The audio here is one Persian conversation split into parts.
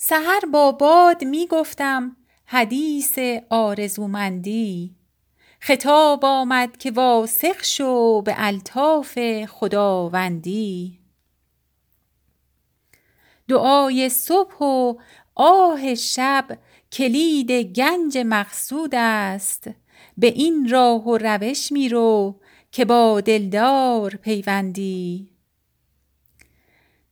سحر با باد می گفتم حدیث آرزومندی. خطاب آمد که واثق شو به الطاف خداوندی. دعای صبح و آه شب کلید گنج مقصود است. به این راه و روش می رو که با دلدار پیوندی.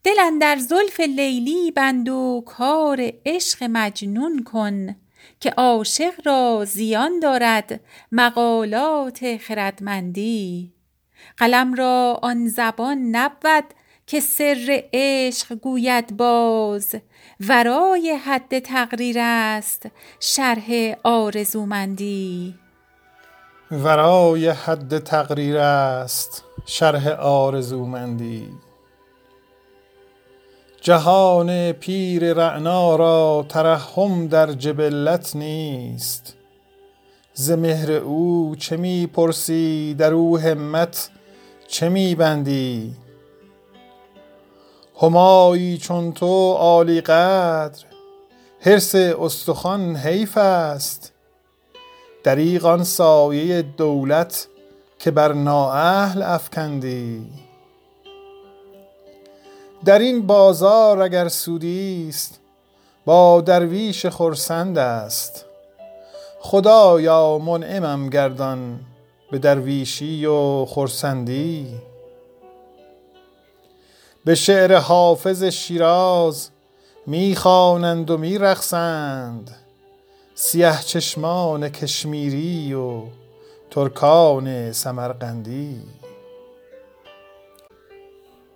دل اندر زلف لیلی بند و کار عشق مجنون کن که عاشق را زیان دارد مقالات خردمندی. قلم را آن زبان نبود که سر عشق گوید باز. ورای حد تقریر است شرح آرزومندی. ورای حد تقریر است شرح آرزومندی. جهان پیر رعنا را ترحم در جبلت نیست. ز مهر او چه می پرسی در او همت؟ چه می بندی؟ همایی چون تو عالی قدر حرص استخوان حیف است. دریغ آن سایه دولت که بر نااهل افکندی. در این بازار اگر سودی است با درویش خرسند است. خدایا منعمم گردان به درویشی و خرسندی. به شعر حافظ شیراز می خوانند و می رقصند. سیه چشمان کشمیری و ترکان سمرقندی.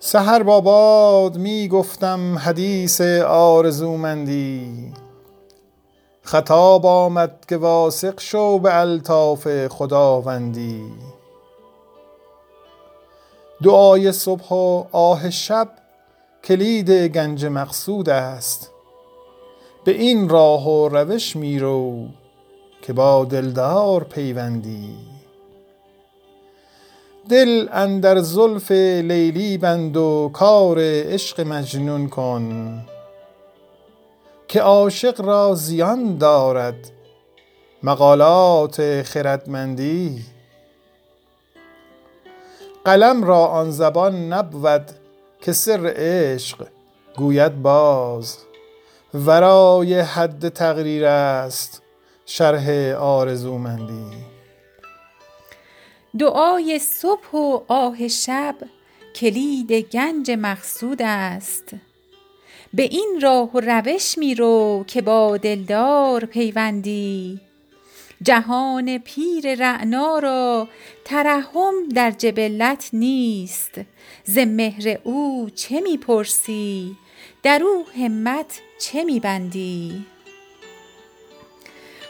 سحر با باد می گفتم حدیث آرزومندی. خطاب آمد که واثق شو به الطاف خداوندی. دعای صبح و آه شب کلید گنج مقصود است. به این راه و روش می رو که با دلدار پیوندی. دل اندر زلف لیلی بند و کار عشق مجنون کن که عاشق را زیان دارد مقالات خردمندی. قلم را آن زبان نبود که سر عشق گوید باز. ورای حد تقریر است شرح آرزومندی. دعای صبح و آه شب کلید گنج مقصود است. به این راه و روش می رو که با دلدار پیوندی. جهان پیر رعنا را ترحم در جبلت نیست. ز مهر او چه می پرسی در او همت چه می بندی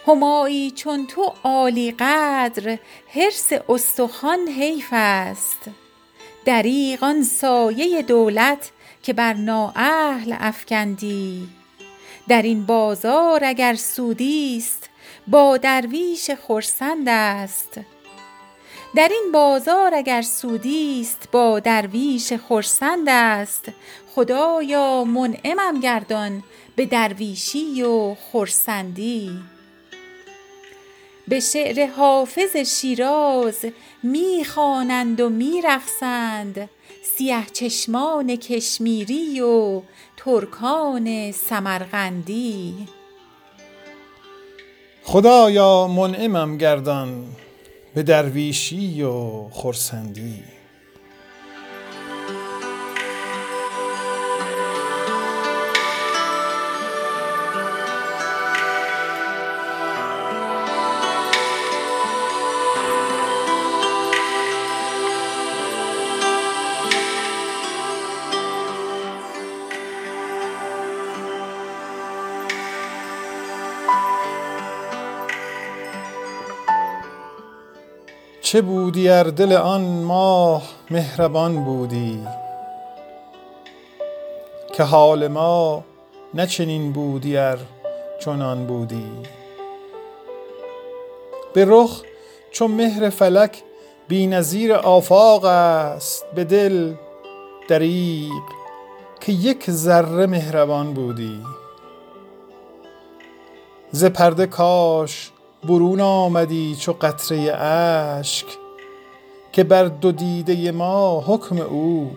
همایی چون تو عالی قدر حرص استخوان حیف است. دریغ آن سایه دولت که بر نااهل افکندی. در این بازار اگر سودی است با درویش خرسند است. خدایا منعمم گردان به درویشی و خرسندی. به شعر حافظ شیراز می خوانند و می رقصند سیه چشمان کشمیری و ترکان سمرقندی. خدایا منعمم گردان به درویشی و خرسندی. چه بودی ار دل آن ماه مهربان بودی؟ که حال ما نه چنین بودی ار چنان بودی؟ به رخ چو مهر فلک بی نظیر آفاق است به دل دریغ که یک ذره مهربان بودی. ز پرده کاش برون آمدی چو قطره اشک که بر دو دیده ما حکم او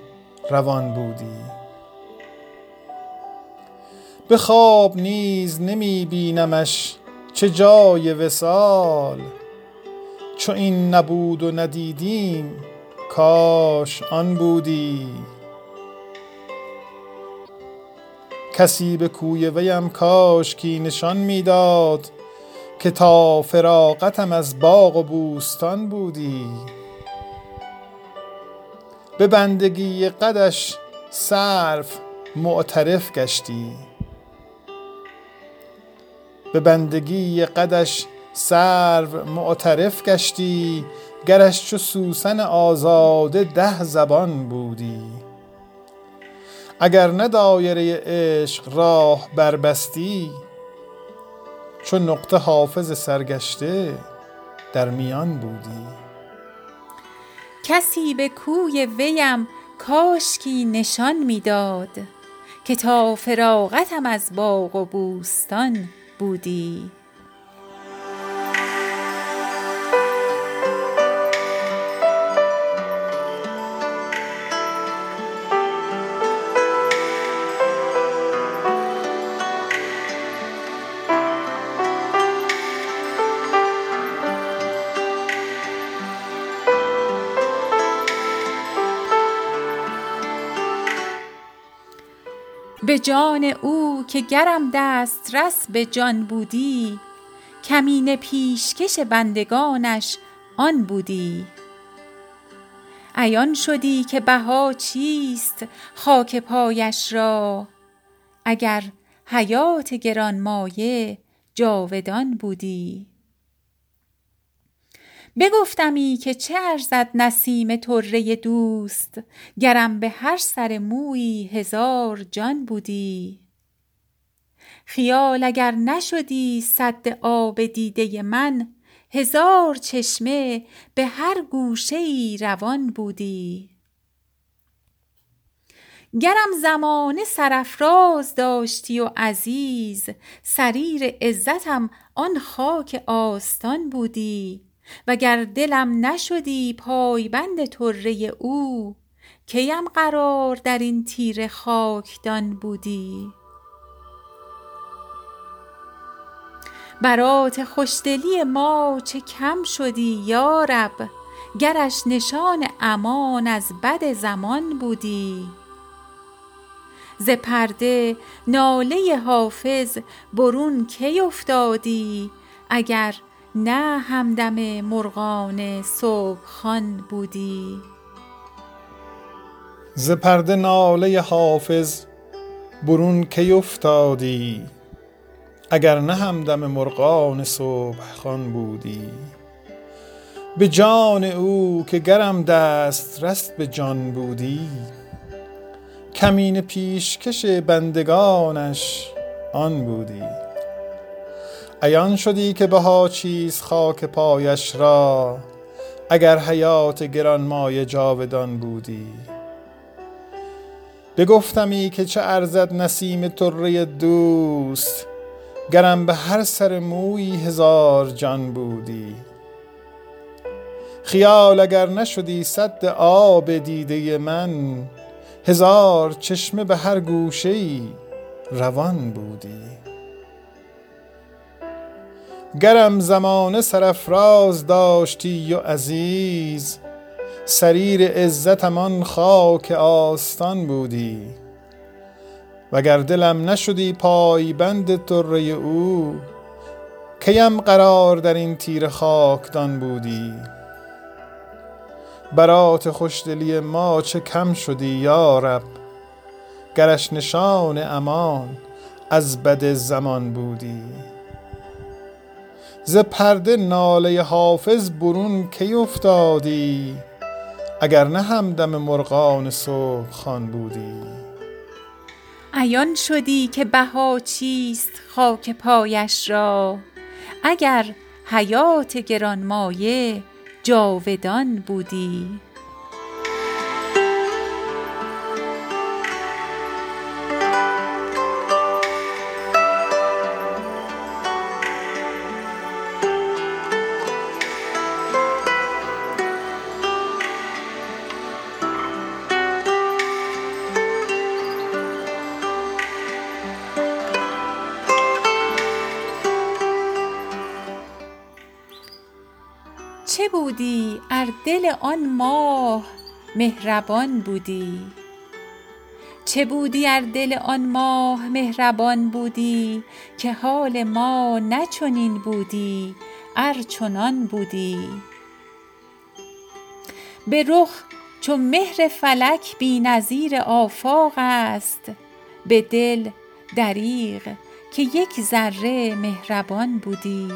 روان بودی. به خواب نیز نمی بینمش چه جای وصال چو این نبود و ندیدیم کاش آن بودی. کسی به کوی ویم کاشکی نشان می‌داد که تا فراغتم از باغ و بوستان بودی. به بندگی قدش صرف معترف گشتی. به بندگی قدش سرو معترف گشتی گرش چو سوسن آزاده ده زبان بودی. اگر نه دایره عشق راه بربستی چو نقطه حافظ سرگشته در میان بودی. کسی به کوی ویم کاشکی نشان می‌داد که تا فراغتم از باغ و بوستان بودی. به جان او که گرم دسترس به جان بودی کمینه پیشکش بندگانش آن بودی. عیان شدی که بها چیست خاک پایش را؟ اگر حیات گرانمایه جاودان بودی. بگفتمی که چه ارزد نسیم طره دوست گرم به هر سر مویی هزار جان بودی. خیال اگر نشدی سد آب دیده من هزار چشمه به هر گوشه ای روان بودی. گرم زمانه سرافراز داشتی و عزیز سریر عزتم آن خاک آستان بودی. وگر دلم نشدی پایبند طره او کیم قرار در این تیره خاکدان بودی؟ برات خوشدلی ما چه کم شدی یا رب گرش نشان امان از بد زمان بودی؟ ز پرده ناله حافظ برون کی افتادی اگر نه همدم مرغان صبح خوان بودی. ز پرده ناله حافظ برون کی افتادی؟ اگر نه همدم مرغان صبح خوان بودی. به جان او که گرم دسترس به جان بودی. کمینه پیشکش بندگانش آن بودی. عیان شدی که بها چیست خاک پایش را اگر حیات گرانمایه جاودان بودی. بگفتمی که چه ارزد نسیم طره دوست گرم به هر سر مویی هزار جان بودی. خیال اگر نشدی سد آب دیده من هزار چشمه به هر گوشه ای روان بودی. گرم زمانه سرافراز داشتی و عزیز سریر عزتم آن خاک آستان بودی. وگر دلم نشدی پایبند طره او کیم قرار در این تیره خاکدان بودی؟ برات خوشدلی ما چه کم شدی یا رب؟ گرش نشان امان از بد زمان بودی. ز پرده ناله حافظ برون کی افتادی؟ اگر نه همدم مرغان صبح خوان بودی. عیان شدی که بها چیست خاک پایش را؟ اگر حیات گرانمایه جاودان بودی. بودی ار دل آن ماه مهربان بودی. چه بودی ار دل آن ماه مهربان بودی که حال ما نه چنین بودی ار چنان بودی. به رخ چو مهر فلک بی نظیر آفاق است به دل دریغ که یک ذره مهربان بودی.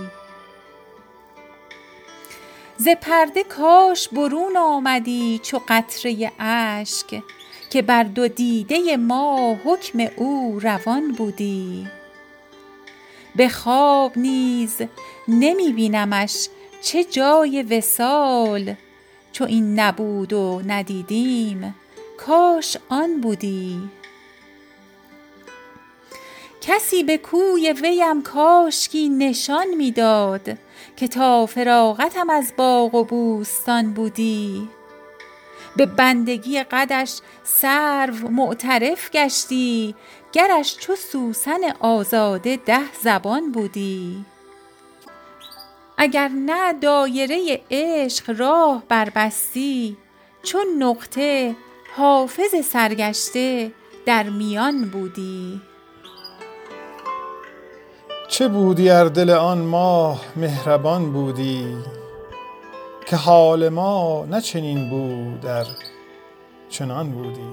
ز پرده کاش برون آمدی چو قطره اشک که بر دو دیده ما حکم او روان بودی. به خواب نیز نمی بینمش چه جای وصال چو این نبود و ندیدیم کاش آن بودی. کسی به کوی ویم کاشکی نشان می داد که تا فراغتم از باغ و بوستان بودی. به بندگی قدش سرو معترف گشتی گرش چو سوسن آزاده ده زبان بودی. اگر نه دایره عشق راه بربستی چون نقطه حافظ سرگشته در میان بودی. چه بودی ار دل آن ماه مهربان بودی؟ که حال ما نه چنین بود ار چنان بودی.